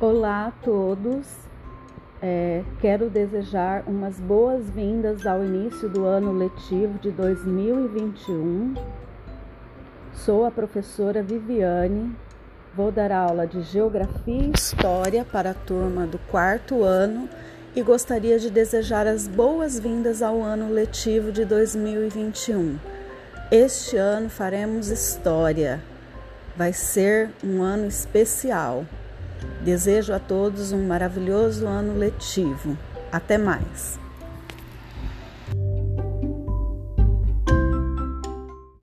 Olá a todos. É, quero desejar umas boas-vindas ao início do ano letivo de 2021. Sou a professora Viviane. Vou dar aula de Geografia e História para a turma do quarto ano e gostaria de desejar as boas-vindas ao ano letivo de 2021. Este ano faremos História. Vai ser um ano especial. Desejo a todos um maravilhoso ano letivo. Até mais!